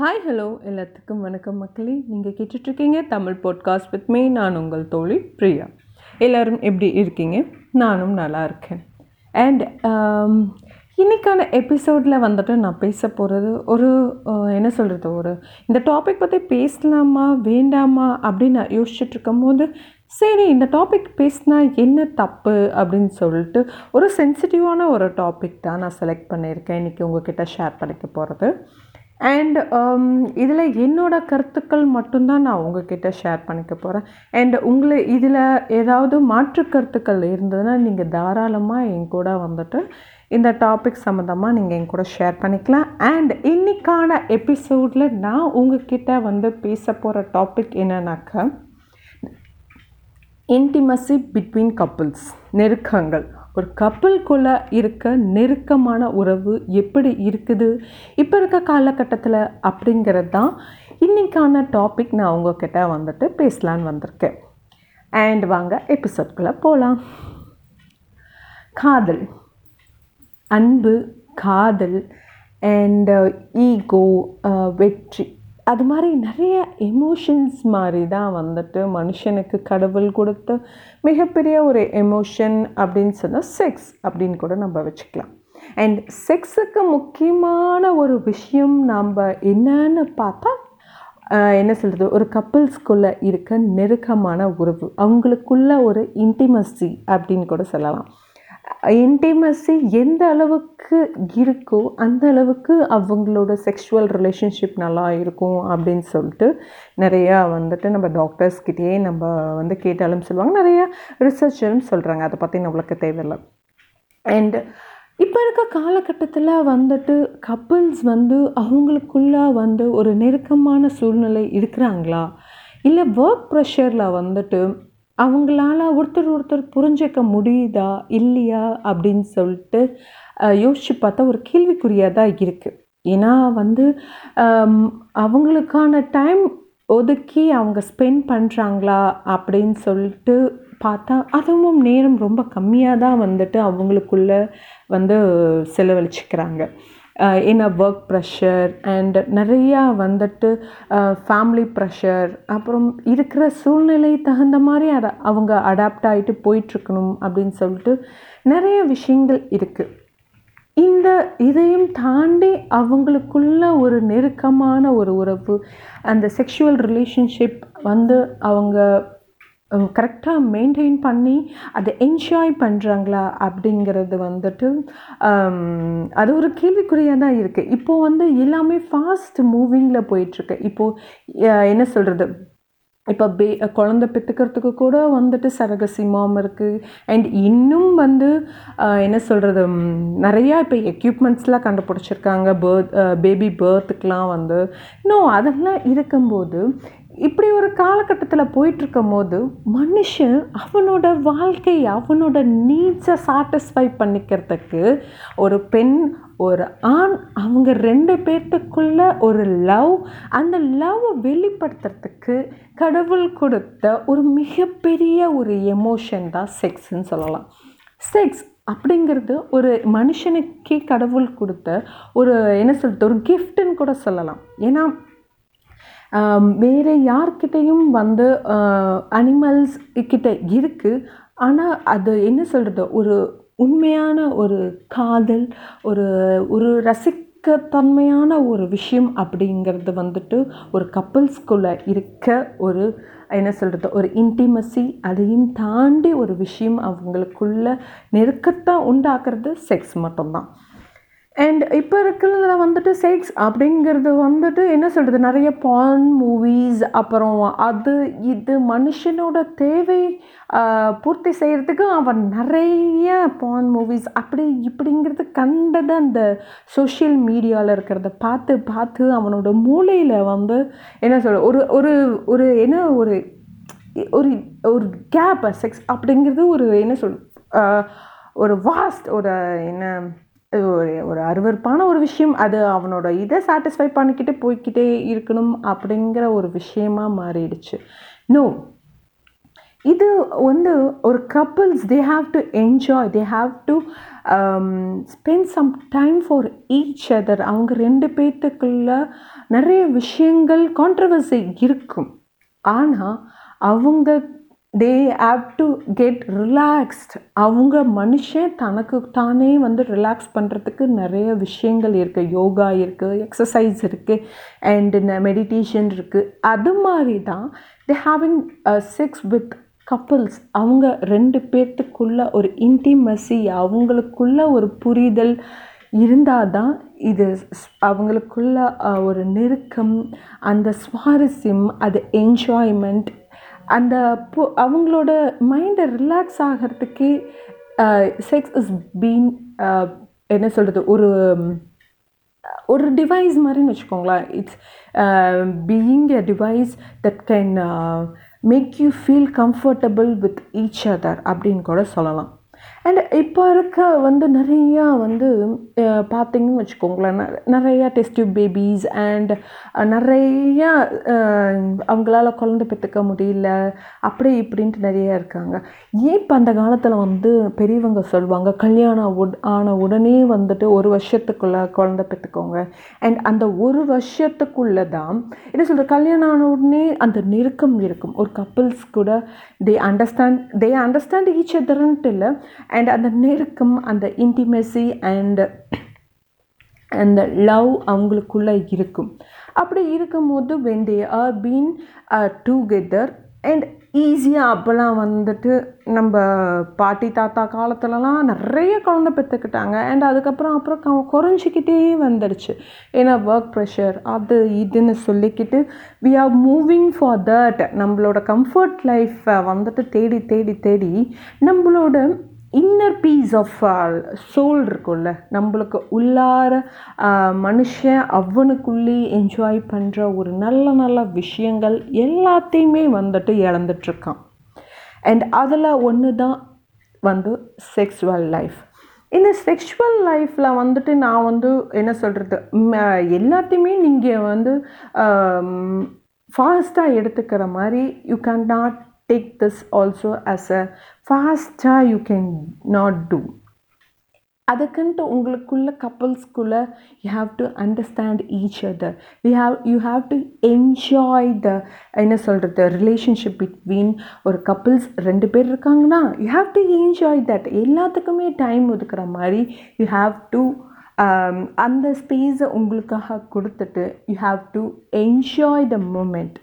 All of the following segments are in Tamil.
ஹாய் ஹலோ எல்லாத்துக்கும் வணக்கம் மக்களே. நீங்கள் கேட்டுட்ருக்கீங்க தமிழ் பாட்காஸ்ட் வித் மீ நான் உங்கள் தோழி பிரியா. எல்லோரும் எப்படி இருக்கீங்க? நானும் நல்லா இருக்கேன். அண்ட் um, இன்றைக்கான எபிசோடில் வந்துட்டு நான் பேச போகிறது ஒரு என்ன சொல்கிறது ஒரு இந்த டாபிக் பற்றி பேசலாமா? வேண்டாமா? அப்படின்னு நான் யோசிச்சுட்டு இருக்கும்போது சரி இந்த டாபிக் பேசினா என்ன தப்பு? அப்படின்னு சொல்லிட்டு ஒரு சென்சிட்டிவான ஒரு டாபிக் தான் நான் செலக்ட் பண்ணியிருக்கேன். இன்றைக்கி உங்ககிட்ட ஷேர் பண்ணிக்க போகிறது அண்ட் um, இதில் என்னோட கருத்துக்கள் மட்டும்தான் நான் உங்ககிட்ட ஷேர் பண்ணிக்க போகிறேன் அண்ட் உங்களை இதில் ஏதாவது மாற்று கருத்துக்கள் இருந்ததுன்னா நீங்கள் தாராளமாக என் கூட வந்துட்டு இந்த டாபிக் சம்மந்தமாக நீங்கள் என் கூட ஷேர் பண்ணிக்கலாம். அண்ட் இன்னைக்கான எபிசோடில் நான் உங்ககிட்ட வந்து பேச போகிற டாபிக் என்னன்னாக்கா இன்டிமசி பிட்வீன் கப்புள்ஸ் நெருக்கங்கள். ஒரு கப்பல்குள்ளே இருக்க நெருக்கமான உறவு எப்படி இருக்குது? இப்போ இருக்க காலகட்டத்தில் அப்படிங்கிறது தான் இன்றைக்கான டாபிக் நான் உங்ககிட்ட வந்துட்டு பேசலான்னு வந்திருக்கேன். அண்ட் வாங்க எபிசோட்குள்ளே போகலாம் காதல். அன்பு காதல் அண்ட் ஈகோ uh, uh, வெற்றி. அது மாதிரி நிறைய எமோஷன்ஸ் மாதிரி தான் வந்துட்டு மனுஷனுக்கு கடவுள் கொடுத்த மிகப்பெரிய ஒரு எமோஷன் அப்படின்னு சொன்னால் செக்ஸ் அப்படின்னு கூட நம்ம வச்சுக்கலாம். அண்ட் செக்ஸுக்கு முக்கியமான ஒரு விஷயம் நம்ம என்னன்னு பார்த்தா என்ன சொல்கிறது ஒரு கப்பிள்ஸ்குள்ளே இருக்க நெருக்கமான உறவு. அவங்களுக்குள்ள ஒரு இன்டிமசி அப்படின்னு கூட சொல்லலாம். இன்டிமசி எந்த அளவுக்கு இருக்கோ அந்த அளவுக்கு அவங்களோட செக்ஷுவல் ரிலேஷன்ஷிப் நல்லா இருக்கும் அப்படின்னு சொல்லிட்டு நிறையா வந்துட்டு நம்ம டாக்டர்ஸ்கிட்டயே நம்ம வந்து கேட்டாலும் சொல்லுவாங்க. நிறைய ரிசர்ச்சரும் சொல்கிறாங்க அதை பற்றி நம்மளுக்கு தேவையில்லை. அண்டு இப்போ இருக்க காலகட்டத்தில் வந்துட்டு கப்புள்ஸ் வந்து அவங்களுக்குள்ள வந்து ஒரு நெருக்கமான சூழ்நிலை இருக்கிறாங்களா? இல்லை ஒர்க் ப்ரெஷரில் வந்துட்டு அவங்களால ஒருத்தர் ஒருத்தர் புரிஞ்சிக்க முடியுதா இல்லையா அப்படின்னு சொல்லிட்டு யோசித்து யோசிச்சு பார்த்தா ஒரு கேள்விக்குறியாக தான் இருக்குது ஏன்னா வந்து அவங்களுக்கான டைம் ஒதுக்கி அவங்க ஸ்பெண்ட் பண்ணுறாங்களா அப்படின்னு சொல்லிட்டு பார்த்தா அதுவும் நேரம் ரொம்ப கம்மியாக தான் வந்துட்டு அவங்களுக்குள்ள வந்து செலவழிச்சிக்கிறாங்க. அஹ் ஒர்க் ப்ரெஷர் அண்ட் நிறையா வந்துட்டு uh, ஃபேமிலி ப்ரெஷர் அப்புறம் இருக்கிற சூழ்நிலை தகுந்த மாதிரி அட அவங்க அடாப்ட் ஆகிட்டு போயிட்டுருக்கணும் அப்படின்னு சொல்லிட்டு நிறைய விஷயங்கள் இருக்குது இந்த இதையும் தாண்டி அவங்களுக்குள்ள ஒரு நெருக்கமான ஒரு உறவு அந்த செக்ஷுவல் ரிலேஷன்ஷிப் வந்து அவங்க கரெக்டாக மெயின்டைன் பண்ணி அதை என்ஜாய் பண்ணுறாங்களா அப்படிங்கிறது வந்துட்டு அது ஒரு கேள்விக்குறியாக தான் இருக்குது இப்போது வந்து எல்லாமே ஃபாஸ்ட் மூவிங்கில் போயிட்டுருக்கு. இப்போது என்ன சொல்கிறது இப்போ பே குழந்த பெற்றுக்கிறதுக்கு கூட வந்துட்டு சரகசிமாம் இருக்குது அண்ட் இன்னும் வந்து என்ன சொல்கிறது நிறையா இப்போ எக்யூப்மெண்ட்ஸ்லாம் கண்டுபிடிச்சிருக்காங்க. பேர்த் பேபி பேர்த்துக்கெலாம் வந்து. இன்னும் அதெல்லாம் இருக்கும்போது இப்படி ஒரு காலகட்டத்தில் போயிட்டுருக்கும் போது மனுஷன் அவனோட வாழ்க்கை அவனோட நீட்ஸை சாட்டிஸ்ஃபை பண்ணிக்கிறதுக்கு ஒரு பெண் ஒரு ஆண் அவங்க ரெண்டு பேர்த்துக்குள்ள ஒரு லவ் அந்த லவ்வை வெளிப்படுத்துறதுக்கு கடவுள் கொடுத்த ஒரு மிகப்பெரிய ஒரு எமோஷன் தான் செக்ஸ்ன்னு சொல்லலாம். செக்ஸ் அப்படிங்கிறது ஒரு மனுஷனுக்கே கடவுள் கொடுத்த ஒரு என்ன சொல்கிறது ஒரு கிஃப்ட்டுன்னு கூட சொல்லலாம். ஏன்னா வேறு யார்கிட்டேயும் வந்து அனிமல்ஸ் கிட்ட இருக்குது ஆனால் அது என்ன சொல்கிறது ஒரு உண்மையான ஒரு காதல் ஒரு ஒரு ரசிக்கத்தன்மையான ஒரு விஷயம் அப்படிங்கிறது வந்துட்டு ஒரு கப்புள்ஸ்குள்ளே இருக்க ஒரு என்ன சொல்கிறது ஒரு இன்டிமசி அதையும் தாண்டி ஒரு விஷயம் அவங்களுக்குள்ள நெருக்கத்தை உண்டாக்குறது செக்ஸ் மட்டும்தான். அண்ட் இப்போ இருக்கிறதுல வந்துட்டு செக்ஸ் அப்படிங்கிறது வந்துட்டு என்ன சொல்கிறது நிறைய பான் மூவிஸ் அப்புறம் அது இது மனுஷனோட தேவை பூர்த்தி செய்கிறதுக்கு அவன் நிறைய பான் மூவிஸ் அப்படி இப்படிங்கிறது கண்டது அந்த சோஷியல் மீடியாவில் இருக்கிறத பார்த்து பார்த்து அவனோட மூளையில் வந்து என்ன சொல்ற? ஒரு ஒரு ஒரு என்ன ஒரு ஒரு ஒரு கேப் செக்ஸ் அப்படிங்கிறது ஒரு என்ன சொல் ஒரு வாஸ்ட் ஒரு என்ன ஒரு ஒரு அருவருப்பான ஒரு விஷயம். அது அவனோட இதை சாட்டிஸ்ஃபை பண்ணிக்கிட்டு போய்க்கிட்டே இருக்கணும் அப்படிங்கிற ஒரு விஷயமா மாறிடுச்சு. நோ இது வந்து ஒரு couples they have to enjoy they have to spend some time for each other அவங்க ரெண்டு பேர்த்துக்குள்ள நிறைய விஷயங்கள் கான்ட்ரவர்சி இருக்கும். ஆனால் அவங்க they have to get relaxed அவங்க மனுஷன் தனக்கு தானே வந்து ரிலாக்ஸ் பண்ணுறதுக்கு நிறைய விஷயங்கள் இருக்குது யோகா இருக்குது எக்ஸசைஸ் இருக்குது அண்ட் மெடிடேஷன் இருக்குது அது மாதிரி தான் they having sex with couples அவங்க ரெண்டு பேர்த்துக்குள்ள ஒரு இன்டிமசி அவங்களுக்குள்ள ஒரு புரிதல் இருந்தால் தான் இது ஸ்- அவங்களுக்குள்ள ஒரு நெருக்கம் அந்த சுவாரஸ்யம் அது என்ஜாய்மெண்ட் அந்த பு அவங்களோட மைண்டை ரிலாக்ஸ் ஆகிறதுக்கே செக்ஸ் இஸ் பீன் என்ன சொல்கிறது ஒரு ஒரு டிவைஸ் மாதிரின்னு வச்சுக்கோங்களேன். It's being a device that can make you feel comfortable with each other அப்படின்னு கூட சொல்லலாம். அண்ட் இப்போ இருக்க வந்து நிறையா வந்து பார்த்திங்கன்னு பார்த்தீங்கன்னு வச்சுக்கோங்களேன். நிறையா டெஸ்ட் பேபிஸ் அண்ட் நிறையா அவங்களால குழந்தை பெற்றுக்க முடியல. அப்படி இப்படின்ட்டு நிறையா இருக்காங்க. ஏன் இப்போ அந்த காலத்தில் வந்து பெரியவங்க சொல்லுவாங்க கல்யாணம் உட் ஆன உடனே வந்துட்டு ஒரு வருஷத்துக்குள்ளே குழந்தை பெற்றுக்கோங்க. அண்ட் அந்த ஒரு வருஷத்துக்குள்ளே தான் என்ன சொல்கிற கல்யாணம் ஆன உடனே அந்த நெருக்கம் இருக்கும். ஒரு கப்புள்ஸ் கூட they understand they understand each அதர்ன்ட்டு இல்லை. அண்ட் அந்த நெருக்கம் அந்த இன்டிமெசி அண்ட் அந்த லவ் அவங்களுக்குள்ளே இருக்கும். அப்படி இருக்கும்போது when they are been together and ஈஸியாக அப்போல்லாம் வந்துட்டு நம்ம பாட்டி தாத்தா காலத்துலலாம் நிறைய குழந்தை பெற்றுக்கிட்டாங்க. அண்ட் அதுக்கப்புறம் அப்புறம் க- குறைஞ்சிக்கிட்டே வந்துடுச்சு. ஏன்னா ஒர்க் ப்ரெஷர் அது இதுன்னு சொல்லிக்கிட்டு we are moving for that நம்மளோட கம்ஃபர்ட் லைஃப்பை வந்துட்டு தேடி தேடி தேடி நம்மளோட இன்னர் பீஸ் ஆஃப் சோல் இருக்கும்ல. நம்மளுக்கு உள்ளார மனுஷன் அவனுக்குள்ளே என்ஜாய் பண்ணுற ஒரு நல்ல நல்ல விஷயங்கள் எல்லாத்தையுமே வந்துட்டு இழந்துட்டுருக்கான். அண்ட் அதில் ஒன்று தான் வந்து செக்ஷுவல் லைஃப் இந்த செக்ஷுவல் லைஃப்பில் வந்துட்டு நான் வந்து என்ன சொல்கிறது எல்லாத்தையுமே நீங்கள் வந்து ஃபாஸ்ட்டாக எடுத்துக்கிற மாதிரி you can not take this also as a ஃபாஸ்ட்டாக யூ கேன் நாட் டூ அதுக்குன்ட்டு உங்களுக்குள்ள கப்புள்ஸ்குள்ள you have to understand each other you have you have to enjoy the என்ன சொல்கிறது ரிலேஷன்ஷிப் பிட்வீன் ஒரு கப்புள்ஸ் ரெண்டு பேர் இருக்காங்கன்னா you have to enjoy that எல்லாத்துக்குமே டைம் ஒதுக்குற மாதிரி யூ ஹாவ் டு அந்த ஸ்பேஸை உங்களுக்காக கொடுத்துட்டு you have to enjoy the moment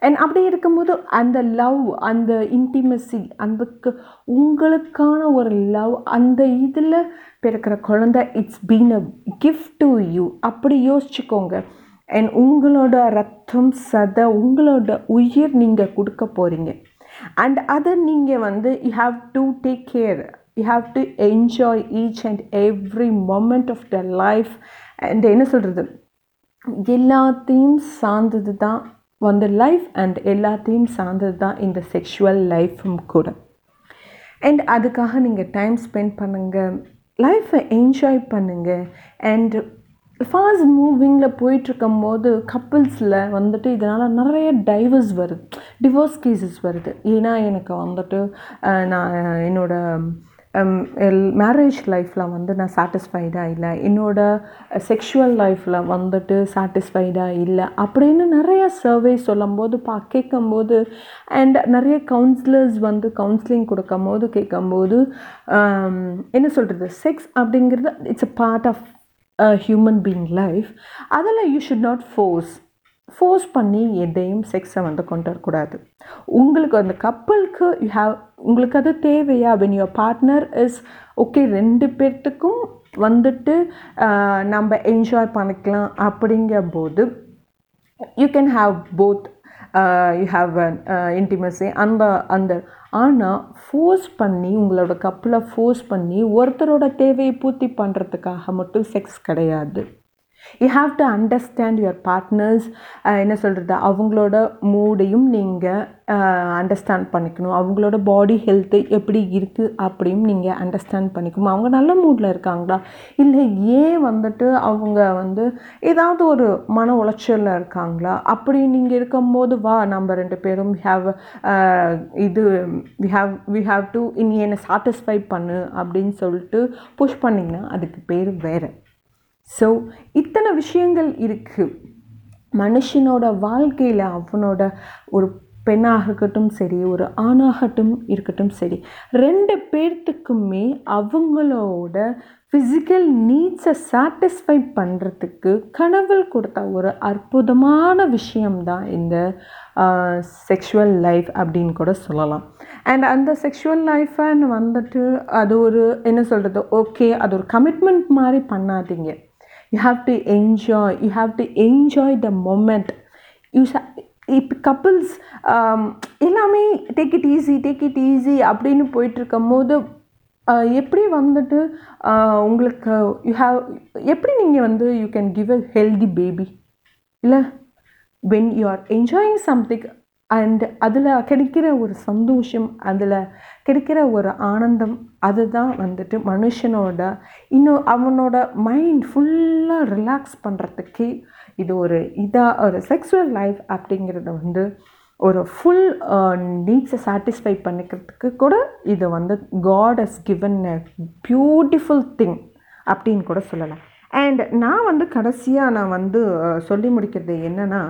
and அப்படி இருக்கும்போது அந்த லவ் அந்த இன்டிமசி அதுக்கு உங்களுக்கான ஒரு லவ் அந்த இதில் பிறக்கிற குழந்தை it's been a gift to you அப்படி யோசிச்சுக்கோங்க. அண்ட் உங்களோட ரத்தம் சதை உங்களோட உயிர் நீங்கள் கொடுக்க போகிறீங்க அண்ட் அதை நீங்கள் வந்து you have to take care you have to enjoy each and every moment of the life and என்ன சொல்கிறது எல்லாத்தையும் சார்ந்தது தான் வந்து லைஃப் அண்ட் எல்லாத்தையும் சார்ந்தது தான் இந்த செக்ஷுவல் லைஃப்பும் கூட. அண்ட் அதுக்காக நீங்கள் டைம் ஸ்பெண்ட் பண்ணுங்கள் லைஃப்பை என்ஜாய் பண்ணுங்கள் அண்ட் ஃபாஸ்ட் மூவிங்கில் போயிட்டுருக்கும் போது கப்புள்ஸில் வந்துட்டு இதனால் நிறைய டைவர்ஸ் வருது. டிவோர்ஸ் கேசஸ் வருது. ஏன்னா எனக்கு வந்துட்டு நான் என்னோடய Um, மேரேஜ் லைஃப்பில் வந்து நான் சாட்டிஸ்ஃபைடாக இல்லை. என்னோடய செக்ஷுவல் லைஃப்பில் வந்துட்டு சாட்டிஸ்ஃபைடாக இல்லை. அப்படின்னு நிறைய சர்வே சொல்லும்போது பா கேட்கும்போது அண்ட் நிறைய கவுன்சிலர்ஸ் வந்து கவுன்சிலிங் கொடுக்கும்போது கேட்கும்போது um, என்ன சொல்கிறது செக்ஸ் அப்படிங்கிறது it's a part of human being life அதில் you should not force force பண்ணி எதையும் செக்ஸை வந்து கொண்டு வரக்கூடாது. உங்களுக்கு அந்த கப்பலுக்கு யூ ஹாவ் உங்களுக்கு அது தேவையா? When your partner is okay ரெண்டு பேர்த்துக்கும் வந்துட்டு நம்ம என்ஜாய் பண்ணிக்கலாம் அப்படிங்கும்போது you can have both you have an intimacy அந்த அந்த ஆனால் ஃபோர்ஸ் பண்ணி உங்களோட கப்பில் ஃபோர்ஸ் பண்ணி ஒருத்தரோட தேவையை பூர்த்தி பண்ணுறதுக்காக மட்டும் செக்ஸ் கிடையாது. You have to understand your partners என்ன சொல்கிறது அவங்களோட மூடையும் நீங்கள் அண்டர்ஸ்டாண்ட் பண்ணிக்கணும். அவங்களோட பாடி ஹெல்த்து எப்படி இருக்குது அப்படின்னு நீங்கள் அண்டர்ஸ்டாண்ட் பண்ணிக்கணும். அவங்க நல்ல மூடில் இருக்காங்களா? இல்லை ஏன் வந்துட்டு அவங்க வந்து ஏதாவது ஒரு மன உளைச்சலில் இருக்காங்களா? அப்படி நீங்கள் இருக்கும்போது வா நம்ம ரெண்டு பேரும் ஹாவ் uh, இது we have we have to இனி என்னை சாட்டிஸ்ஃபை பண்ணு அப்படின்னு சொல்லிட்டு புஷ் பண்ணிங்கன்னா அதுக்கு பேர் வேறு. ஸோ இத்தனை விஷயங்கள் இருக்குது மனுஷனோட வாழ்க்கையில் அவனோட ஒரு பெண்ணாக இருக்கட்டும் சரி ஒரு ஆணாகட்டும் இருக்கட்டும் சரி ரெண்டு பேர்த்துக்குமே அவங்களோட ஃபிசிக்கல் நீட்ஸை சாட்டிஸ்ஃபை பண்ணுறதுக்கு கடவுள் கொடுத்த ஒரு அற்புதமான விஷயம்தான் இந்த செக்ஷுவல் லைஃப் அப்படின்னு கூட சொல்லலாம். அண்ட் அந்த செக்ஷுவல் லைஃபை வந்துட்டு அது ஒரு என்ன சொல்கிறது ஓகே அது ஒரு கமிட்மெண்ட் மாதிரி பண்ணாதீங்க. You have to enjoy you have to enjoy the moment you இப்போ கப்புள்ஸ் எல்லாமே take it easy take it easy அப்படின்னு போயிட்டுருக்கும் போது எப்படி வந்துட்டு உங்களுக்கு யூ ஹாவ் எப்படி நீங்கள் வந்து you can give a healthy baby இல்லை when you are enjoying something and அதில் கிடைக்கிற ஒரு சந்தோஷம் அதில் கிடைக்கிற ஒரு ஆனந்தம் அதுதான் வந்துட்டு மனுஷனோட இன்னும் அவனோட மைண்ட் ஃபுல்லாக ரிலாக்ஸ் பண்ணுறதுக்கே இது ஒரு இதாக ஒரு செக்ஸுவல் லைஃப் அப்படிங்கிறது வந்து ஒரு ஃபுல் நீட்ஸை சாட்டிஸ்ஃபை பண்ணிக்கிறதுக்கு கூட இது வந்து God has given a beautiful thing அப்படின்னு கூட சொல்லலாம். அண்ட் நான் வந்து கடைசியாக நான் வந்து சொல்லி முடிக்கிறது என்னென்னா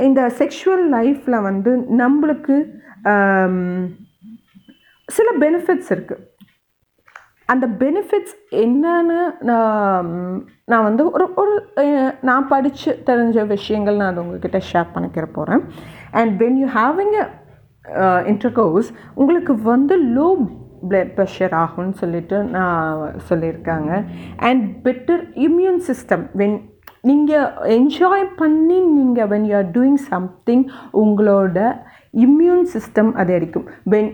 இந்த செக்ஷுவல் லைஃப்பில் வந்து நம்மளுக்கு சில பெனிஃபிட்ஸ் இருக்குது அந்த பெனிஃபிட்ஸ் என்னன்னு நான் நான் வந்து ஒரு ஒரு நான் படித்து தெரிஞ்ச விஷயங்கள் நான் அது உங்ககிட்ட ஷேர் பண்ணிக்கிற போகிறேன் and when you having a intercourse உங்களுக்கு வந்து லோ பிளட் ப்ரெஷர் ஆகும்னு சொல்லிட்டு நான் சொல்லியிருக்காங்க. And better immune system when நீங்கள் என்ஜாய் பண்ணி நீங்கள் when you are doing something உங்களோட இம்யூன் சிஸ்டம் அது அடிக்கும். வென்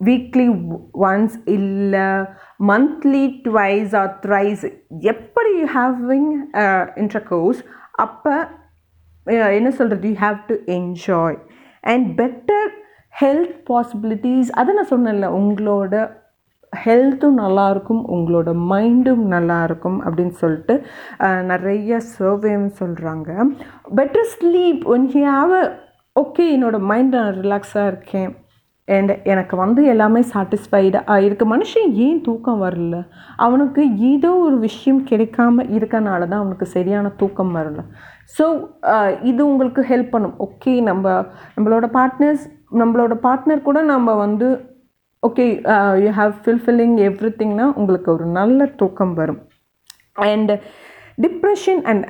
வீக்லி ஒன்ஸ் இல்லை மந்த்லி ட்வைஸ் ஆர் த்ரைஸ் எப்படி யூ ஹேவிங் இன்டர்கோர்ஸ் அப்போ என்ன சொல்கிறது you have to enjoy and better health possibilities அதை நான் சொன்னேன்ல உங்களோட ஹெல்த்தும் நல்லாயிருக்கும் உங்களோட மைண்டும் நல்லாயிருக்கும் அப்படின்னு சொல்லிட்டு நிறைய சர்வேன்னு சொல்கிறாங்க better sleep one he have okay என்னோடய மைண்ட் நான் ரிலாக்ஸாக இருக்கேன். அண்ட் எனக்கு வந்து எல்லாமே சாட்டிஸ்ஃபைடாக இருக்க. மனுஷன் ஏன் தூக்கம் வரல? அவனுக்கு ஏதோ ஒரு விஷயம் கிடைக்காம இருக்கனால தான் அவனுக்கு சரியான தூக்கம் வரல. ஸோ இது உங்களுக்கு ஹெல்ப் பண்ணும். ஓகே நம்ம நம்மளோட பார்ட்னர்ஸ் நம்மளோட பார்ட்னர் கூட நம்ம வந்து okay you have fulfilling every திங்னா உங்களுக்கு ஒரு நல்ல தூக்கம் வரும். அண்டு டிப்ரெஷன் அண்ட்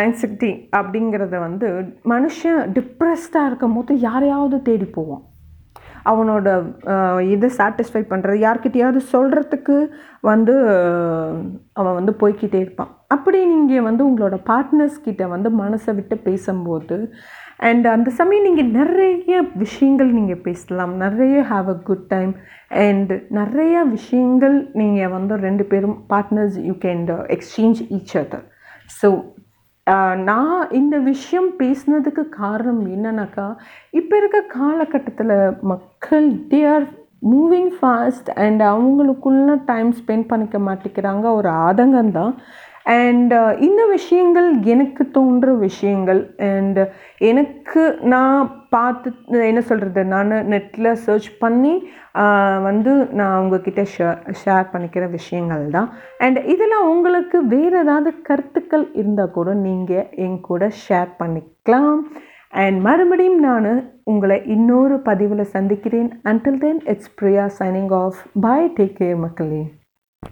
ஆன்சைட்டி அப்படிங்கிறத வந்து மனுஷன் டிப்ரெஸ்டாக இருக்கும் போது யாரையாவது தேடி போவான். அவனோட இதை சாட்டிஸ்ஃபை பண்ணுறது யார்கிட்டையாவது சொல்கிறதுக்கு வந்து அவன் வந்து போய்கிட்டே இருப்பான். அப்படி நீங்கள் வந்து உங்களோட பார்ட்னர்ஸ் கிட்ட வந்து மனசை விட்டு பேசும்போது அண்ட் அந்த சமயம் நீங்கள் நிறைய விஷயங்கள் நீங்கள் பேசலாம். நிறைய have a good time and நிறைய விஷயங்கள் நீங்கள் வந்து ரெண்டு பேரும் partners you can exchange each other so நான் இந்த விஷயம் பேசுனதுக்கு காரணம் என்னன்னாக்கா இப்போ இருக்க காலகட்டத்தில் மக்கள் they are moving fast and அவங்களுக்குள்ள டைம் ஸ்பெண்ட் பண்ணிக்க மாட்டேங்கிறாங்க. ஒரு ஆதங்கம் தான் அண்ட் uh, இந்த விஷயங்கள் எனக்கு தோன்ற விஷயங்கள். அண்ட் uh, எனக்கு நான் பார்த்து என்ன சொல்கிறது நான் நெட்டில் சர்ச் பண்ணி வந்து நான் உங்ககிட்ட ஷேர் ஷேர் பண்ணிக்கிற விஷயங்கள் தான். அண்ட் இதில் உங்களுக்கு வேறு ஏதாவது கருத்துக்கள் இருந்தால் கூட நீங்கள் என் கூட ஷேர் பண்ணிக்கலாம். அண்ட் மறுபடியும் நான் உங்களை இன்னொரு பதிவில் சந்திக்கிறேன். Until then it's Priya signing off bye take care மக்களே.